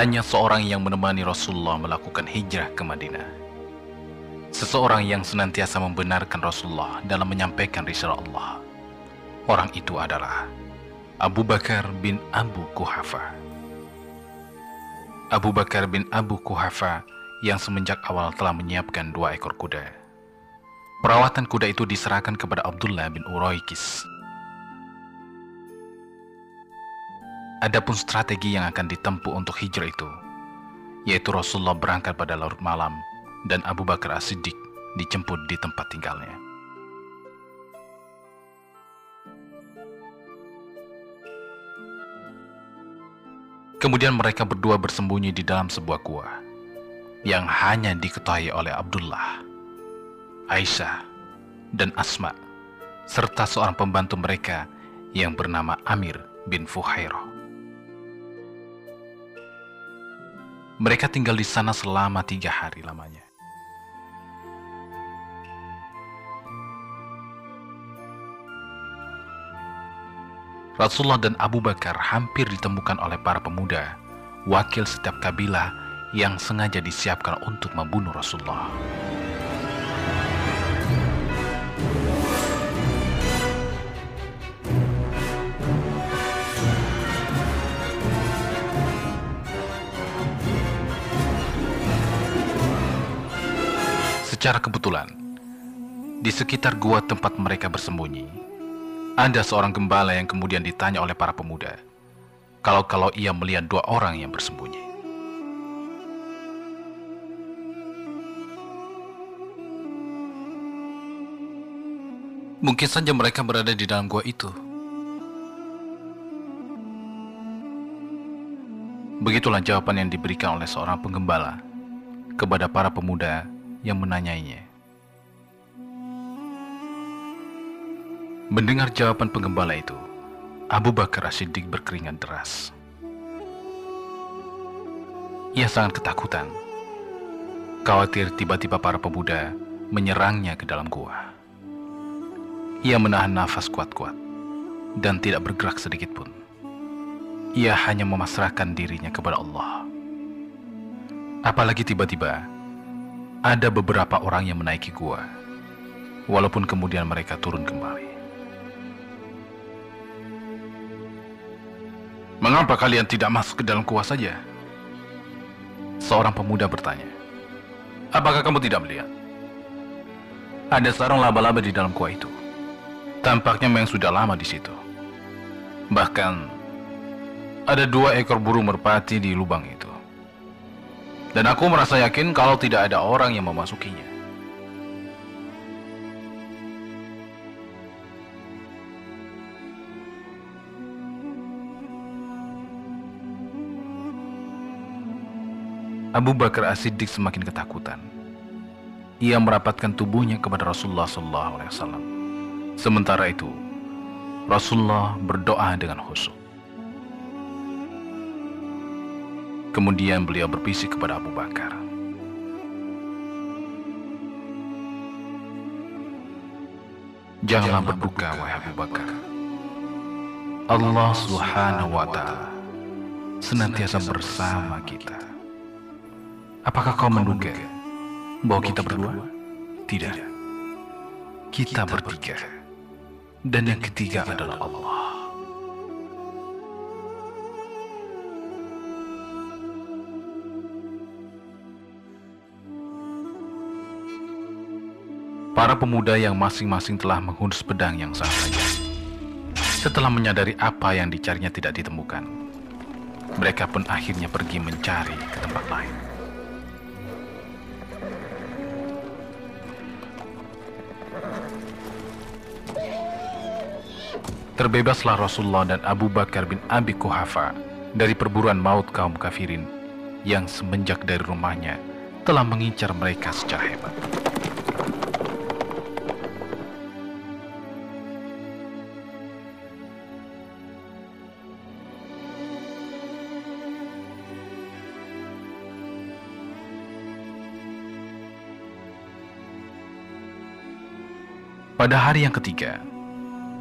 hanya seorang yang menemani Rasulullah melakukan hijrah ke Madinah. Seseorang yang senantiasa membenarkan Rasulullah dalam menyampaikan risalah Allah. Orang itu adalah Abu Bakar bin Abu Kuhafa. Abu Bakar bin Abu Kuhafa yang semenjak awal telah menyiapkan dua ekor kuda. Perawatan kuda itu diserahkan kepada Abdullah bin Uroikis. Adapun strategi yang akan ditempuh untuk hijrah itu, yaitu Rasulullah berangkat pada larut malam dan Abu Bakar As-Siddiq dijemput di tempat tinggalnya. Kemudian mereka berdua bersembunyi di dalam sebuah gua yang hanya diketahui oleh Abdullah, Aisyah, dan Asma, serta seorang pembantu mereka yang bernama Amir bin Fuhairah. Mereka tinggal di sana selama tiga hari lamanya. Rasulullah dan Abu Bakar hampir ditemukan oleh para pemuda, wakil setiap kabilah yang sengaja disiapkan untuk membunuh Rasulullah. Secara kebetulan, di sekitar gua tempat mereka bersembunyi, ada seorang gembala yang kemudian ditanya oleh para pemuda, kalau-kalau ia melihat dua orang yang bersembunyi. Mungkin saja mereka berada di dalam gua itu. Begitulah jawaban yang diberikan oleh seorang penggembala kepada para pemuda yang menanyainya. Mendengar jawaban penggembala itu, Abu Bakar As-Siddiq berkeringat deras. Ia sangat ketakutan. Khawatir tiba-tiba para pemuda menyerangnya ke dalam gua. Ia menahan nafas kuat-kuat dan tidak bergerak sedikit pun. Ia hanya memasrahkan dirinya kepada Allah. Apalagi tiba-tiba ada beberapa orang yang menaiki gua, walaupun kemudian mereka turun kembali. Mengapa kalian tidak masuk ke dalam kuah saja? Seorang pemuda bertanya. Apakah kamu tidak melihat? Ada sarang laba-laba di dalam kuah itu. Tampaknya memang sudah lama di situ. Bahkan ada dua ekor burung merpati di lubang itu. Dan aku merasa yakin kalau tidak ada orang yang memasukinya. Abu Bakar As-Siddiq semakin ketakutan. Ia merapatkan tubuhnya kepada Rasulullah SAW. Sementara itu, Rasulullah berdoa dengan khusyuk. Kemudian beliau berbisik kepada Abu Bakar. Janganlah berduka, wahai Abu Bakar. Allah Subhanahu wa Ta'ala senantiasa bersama kita. Apakah kau menduga bahwa kita berdua? Tidak. Kita bertiga. Dan yang ketiga adalah Allah. Para pemuda yang masing-masing telah menghunus pedang yang sama. Setelah menyadari apa yang dicarinya tidak ditemukan, mereka pun akhirnya pergi mencari ke tempat lain. Terbebaslah Rasulullah dan Abu Bakar bin Abi Kuhafa dari perburuan maut kaum kafirin yang semenjak dari rumahnya telah mengincar mereka secara hebat. Pada hari yang ketiga,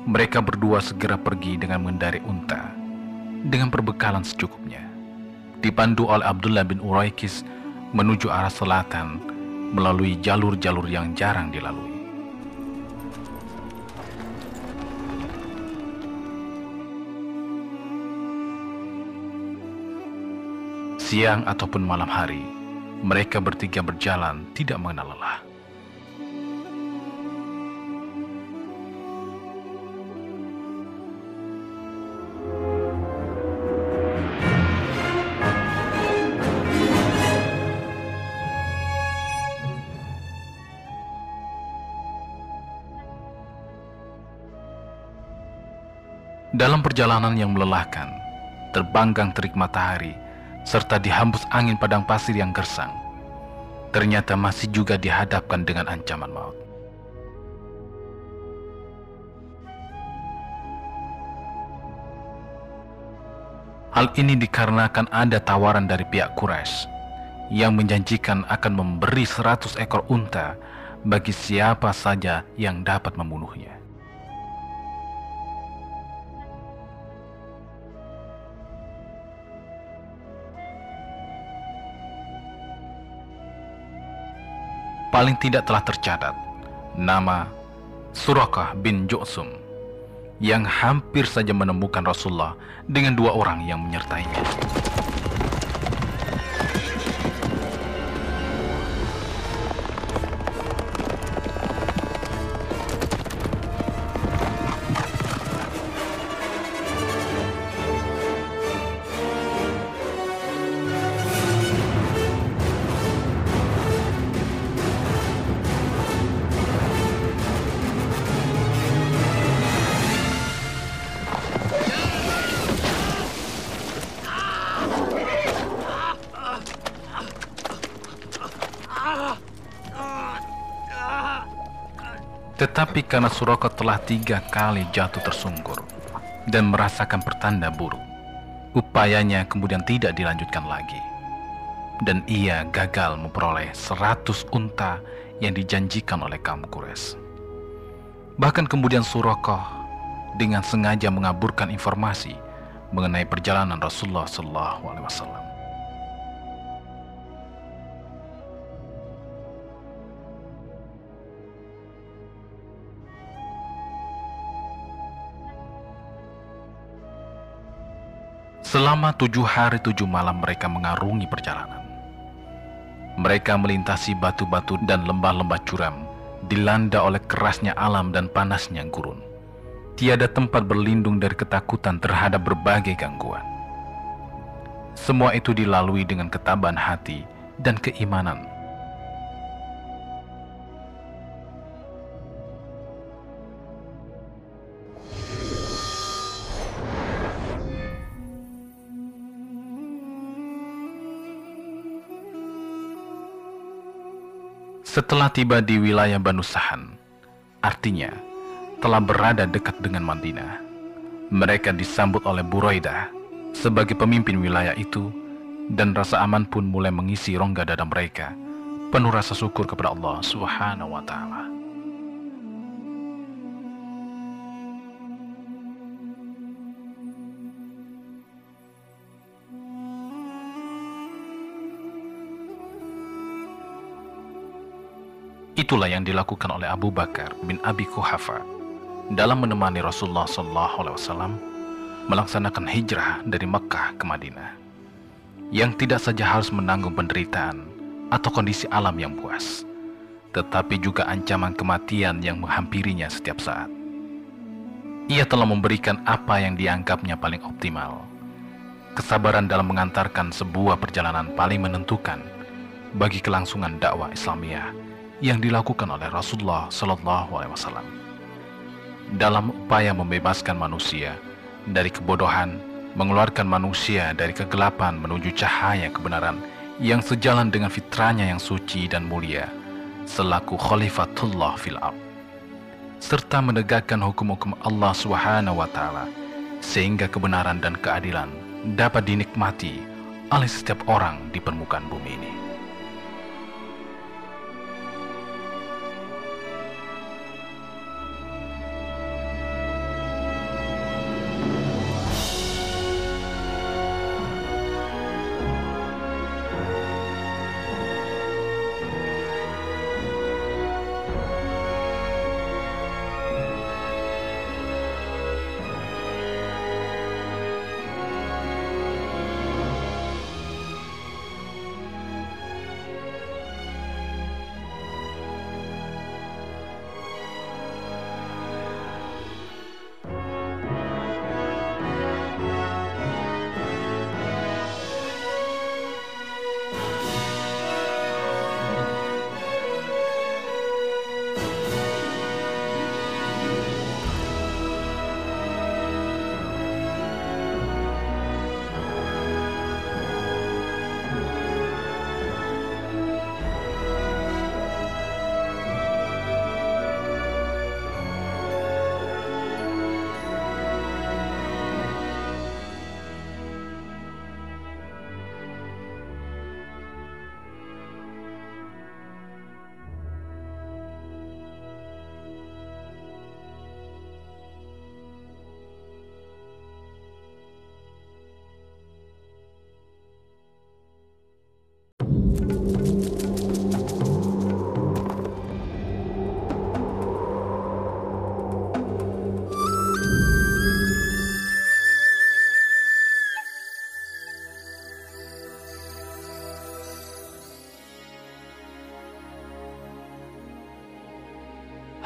mereka berdua segera pergi dengan mengendarai unta dengan perbekalan secukupnya. dipandu oleh Abdullah bin Uraikis menuju arah selatan melalui jalur-jalur yang jarang dilalui. Siang ataupun malam hari, mereka bertiga berjalan tidak mengenal lelah. Dalam perjalanan yang melelahkan, terbanggang terik matahari, serta dihembus angin padang pasir yang gersang, ternyata masih juga dihadapkan dengan ancaman maut. Hal ini dikarenakan ada tawaran dari pihak Quraisy yang menjanjikan akan memberi seratus ekor unta bagi siapa saja yang dapat membunuhnya. Paling tidak telah tercatat nama Surakah bin Ju'sum yang hampir saja menemukan Rasulullah dengan dua orang yang menyertainya. Tetapi karena Suraka telah tiga kali jatuh tersungkur dan merasakan pertanda buruk, upayanya kemudian tidak dilanjutkan lagi. Dan ia gagal memperoleh seratus unta yang dijanjikan oleh kaum Quraisy. Bahkan kemudian Suraka dengan sengaja mengaburkan informasi mengenai perjalanan Rasulullah SAW. Selama tujuh hari tujuh malam mereka mengarungi perjalanan. Mereka melintasi batu-batu dan lembah-lembah curam, dilanda oleh kerasnya alam dan panasnya gurun. Tiada tempat berlindung dari ketakutan terhadap berbagai gangguan. Semua itu dilalui dengan ketabahan hati dan keimanan Setelah tiba di wilayah Banu Sahan, artinya telah berada dekat dengan Madinah, mereka disambut oleh Buraidah sebagai pemimpin wilayah itu dan rasa aman pun mulai mengisi rongga dada mereka, penuh rasa syukur kepada Allah Subhanahu wa taala. Itulah yang dilakukan oleh Abu Bakar bin Abi Kuhafa dalam menemani Rasulullah SAW melaksanakan hijrah dari Mekah ke Madinah, yang tidak saja harus menanggung penderitaan atau kondisi alam yang puas, tetapi juga ancaman kematian yang menghampirinya setiap saat. Ia telah memberikan apa yang dianggapnya paling optimal, kesabaran dalam mengantarkan sebuah perjalanan paling menentukan bagi kelangsungan dakwah Islamiyah yang dilakukan oleh Rasulullah Shallallahu Alaihi Wasallam dalam upaya membebaskan manusia dari kebodohan, mengeluarkan manusia dari kegelapan menuju cahaya kebenaran yang sejalan dengan fitrahnya yang suci dan mulia selaku khalifatullah fil ard serta menegakkan hukum-hukum Allah Subhanahu wa taala sehingga kebenaran dan keadilan dapat dinikmati oleh setiap orang di permukaan bumi ini.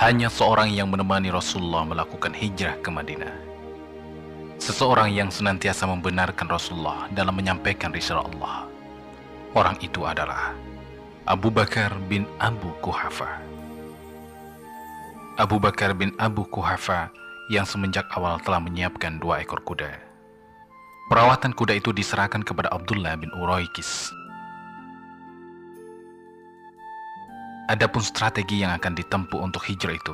Hanya seorang yang menemani Rasulullah melakukan hijrah ke Madinah. Seseorang yang senantiasa membenarkan Rasulullah dalam menyampaikan risalah Allah. Orang itu adalah Abu Bakar bin Abu Kuhafa. Abu Bakar bin Abu Kuhafa yang semenjak awal telah menyiapkan dua ekor kuda. Perawatan kuda itu diserahkan kepada Abdullah bin Uroikis. Adapun strategi yang akan ditempuh untuk hijrah itu,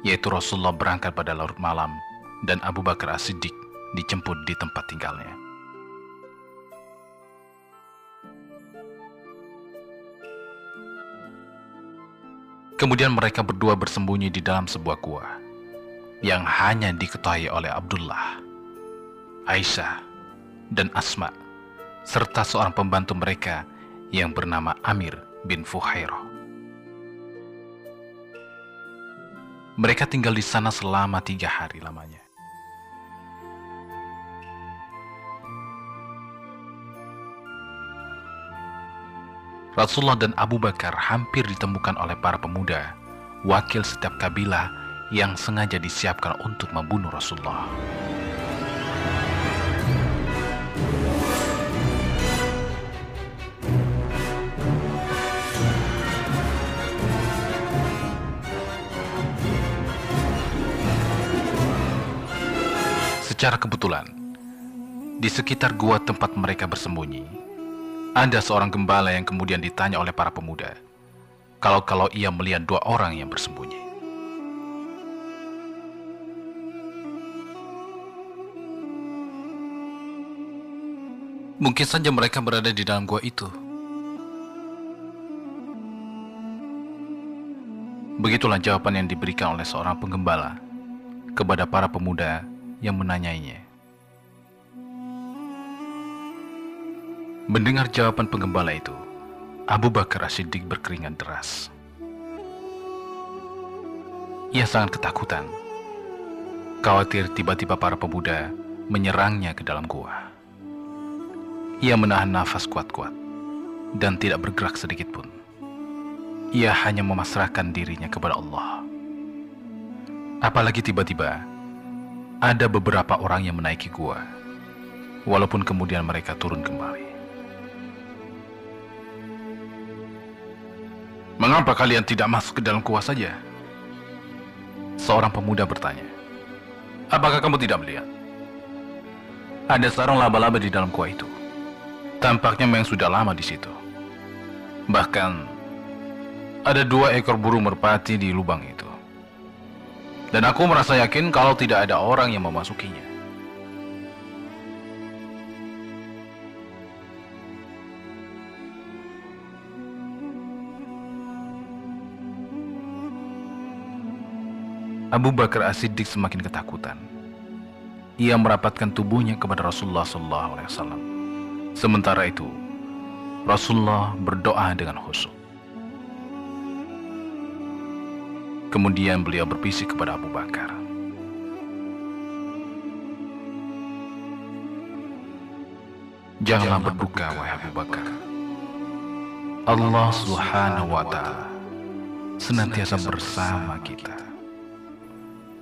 yaitu Rasulullah berangkat pada larut malam dan Abu Bakar As-Siddiq dijemput di tempat tinggalnya. Kemudian mereka berdua bersembunyi di dalam sebuah gua yang hanya diketahui oleh Abdullah, Aisyah, dan Asma, serta seorang pembantu mereka yang bernama Amir bin Fuhairah. Mereka tinggal di sana selama tiga hari lamanya. Rasulullah dan Abu Bakar hampir ditemukan oleh para pemuda, wakil setiap kabilah yang sengaja disiapkan untuk membunuh Rasulullah. Secara kebetulan, di sekitar gua tempat mereka bersembunyi, ada seorang gembala yang kemudian ditanya oleh para pemuda, kalau-kalau ia melihat dua orang yang bersembunyi. Mungkin saja mereka berada di dalam gua itu. Begitulah jawaban yang diberikan oleh seorang penggembala kepada para pemuda yang menanyainya. Mendengar jawaban penggembala itu, Abu Bakar As-Siddiq berkeringat deras. Ia sangat ketakutan, khawatir tiba-tiba para pemuda menyerangnya ke dalam gua. Ia menahan nafas kuat-kuat dan tidak bergerak sedikit pun. Ia hanya memasrahkan dirinya kepada Allah. Apalagi tiba-tiba ada beberapa orang yang menaiki gua, walaupun kemudian mereka turun kembali. Mengapa kalian tidak masuk ke dalam gua saja? Seorang pemuda bertanya. Apakah kamu tidak melihat? Ada sarang laba-laba di dalam gua itu. Tampaknya memang sudah lama di situ. Bahkan ada dua ekor burung merpati di lubang itu. Dan aku merasa yakin kalau tidak ada orang yang memasukinya. Abu Bakar As-Siddiq semakin ketakutan. Ia merapatkan tubuhnya kepada Rasulullah SAW. Sementara itu, Rasulullah berdoa dengan khusyuk. Kemudian beliau berbisik kepada Abu Bakar. Janganlah berduka, wahai Abu Bakar. Allah Subhanahu wa Ta'ala senantiasa bersama kita.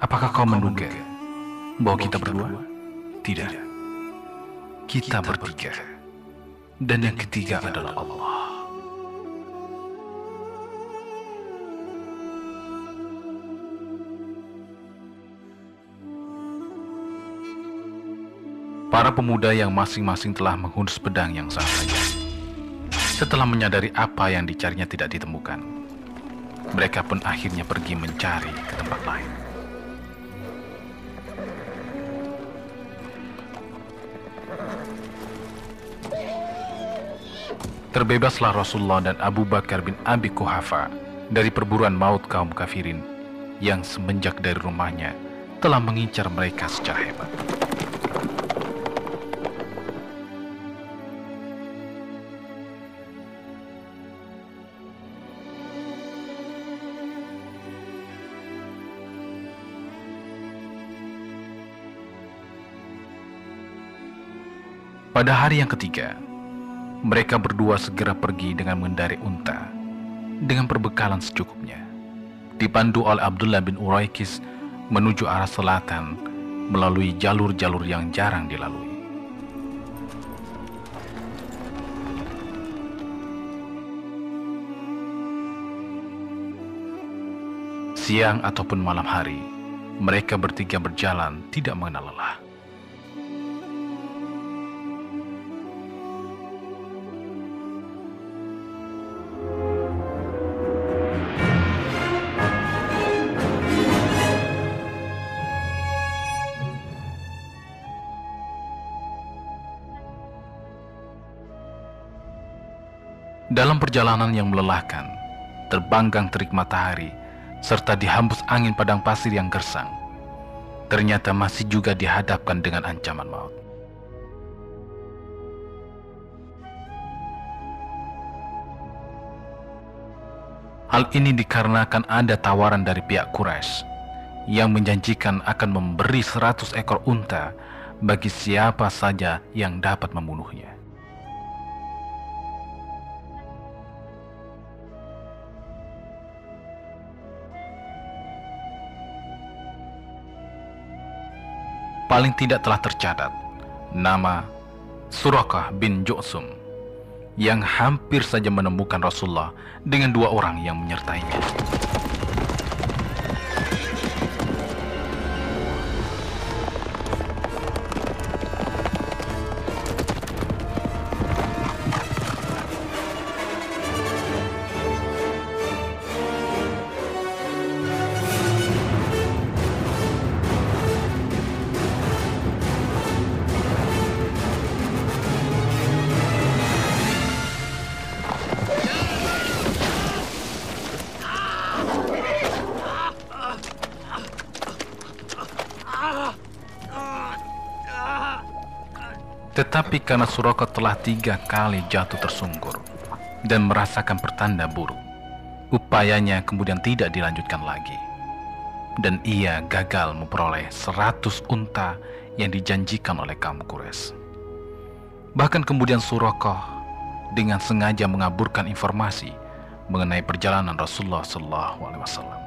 Apakah kau menduga bahwa kita berdua? Tidak. Kita bertiga, dan yang ketiga adalah Allah. Para pemuda yang masing-masing telah menghunus pedang yang sama saja. Setelah menyadari apa yang dicarinya tidak ditemukan, mereka pun akhirnya pergi mencari ke tempat lain. Terbebaslah Rasulullah dan Abu Bakar bin Abi Kuhafa dari perburuan maut kaum kafirin yang semenjak dari rumahnya telah mengincar mereka secara hebat. Pada hari yang ketiga, mereka berdua segera pergi dengan mengendarai unta dengan perbekalan secukupnya. dipandu oleh Abdullah bin Uraikis menuju arah selatan melalui jalur-jalur yang jarang dilalui. Siang ataupun malam hari, mereka bertiga berjalan tidak mengenal lelah. Dalam perjalanan yang melelahkan, terbanggang terik matahari serta dihembus angin padang pasir yang gersang, ternyata masih juga dihadapkan dengan ancaman maut. Hal ini dikarenakan ada tawaran dari pihak Quraisy yang menjanjikan akan memberi seratus ekor unta bagi siapa saja yang dapat membunuhnya. Paling tidak telah tercatat nama Surakah bin Ju'sum yang hampir saja menemukan Rasulullah dengan dua orang yang menyertainya. Tetapi karena Suraka telah tiga kali jatuh tersungkur dan merasakan pertanda buruk, upayanya kemudian tidak dilanjutkan lagi. Dan ia gagal memperoleh seratus unta yang dijanjikan oleh kaum Quraisy. Bahkan kemudian Suraka dengan sengaja mengaburkan informasi mengenai perjalanan Rasulullah SAW.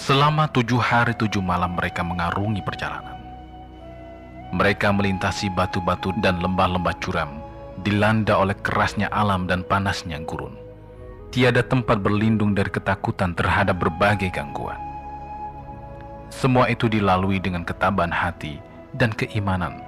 Selama tujuh hari tujuh malam mereka mengarungi perjalanan. Mereka melintasi batu-batu dan lembah-lembah curam, dilanda oleh kerasnya alam dan panasnya gurun. Tiada tempat berlindung dari ketakutan terhadap berbagai gangguan. Semua itu dilalui dengan ketabahan hati dan keimanan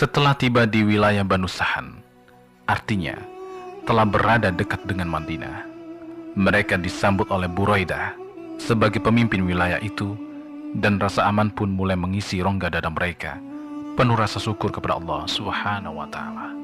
Setelah tiba di wilayah Banu Sahan, artinya telah berada dekat dengan Madinah. Mereka disambut oleh Buraidah sebagai pemimpin wilayah itu dan rasa aman pun mulai mengisi rongga dada mereka, penuh rasa syukur kepada Allah Subhanahu wa taala.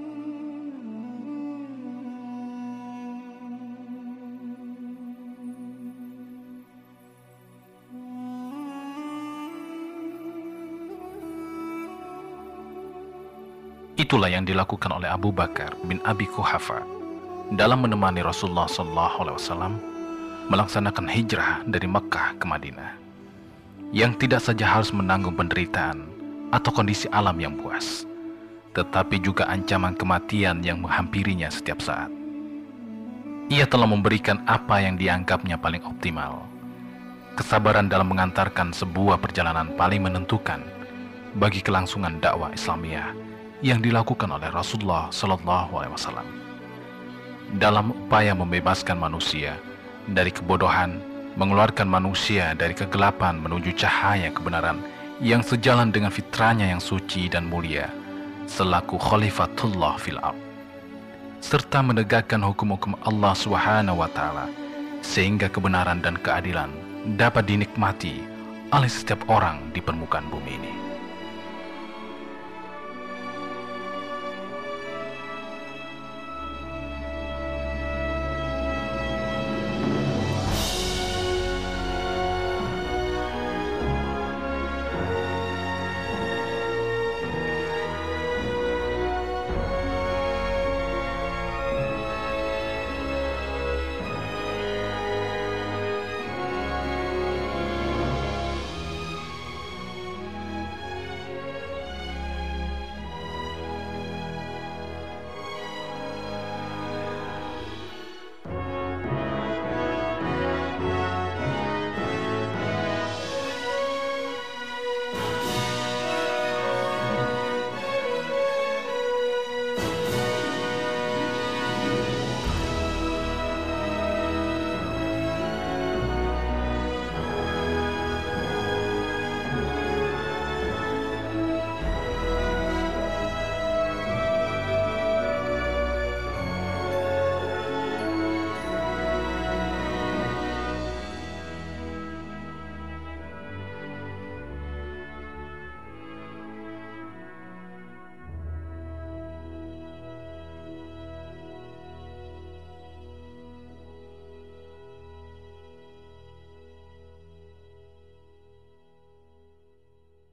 Itulah yang dilakukan oleh Abu Bakar bin Abi Kuhafa dalam menemani Rasulullah SAW melaksanakan hijrah dari Mekah ke Madinah, yang tidak saja harus menanggung penderitaan atau kondisi alam yang puas, tetapi juga ancaman kematian yang menghampirinya setiap saat. Ia telah memberikan apa yang dianggapnya paling optimal, kesabaran dalam mengantarkan sebuah perjalanan paling menentukan bagi kelangsungan dakwah Islamiyah yang dilakukan oleh Rasulullah Shallallahu Alaihi Wasallam dalam upaya membebaskan manusia dari kebodohan, mengeluarkan manusia dari kegelapan menuju cahaya kebenaran yang sejalan dengan fitrahnya yang suci dan mulia selaku khalifatullah fil ard serta menegakkan hukum-hukum Allah Subhanahu wa taala sehingga kebenaran dan keadilan dapat dinikmati oleh setiap orang di permukaan bumi ini.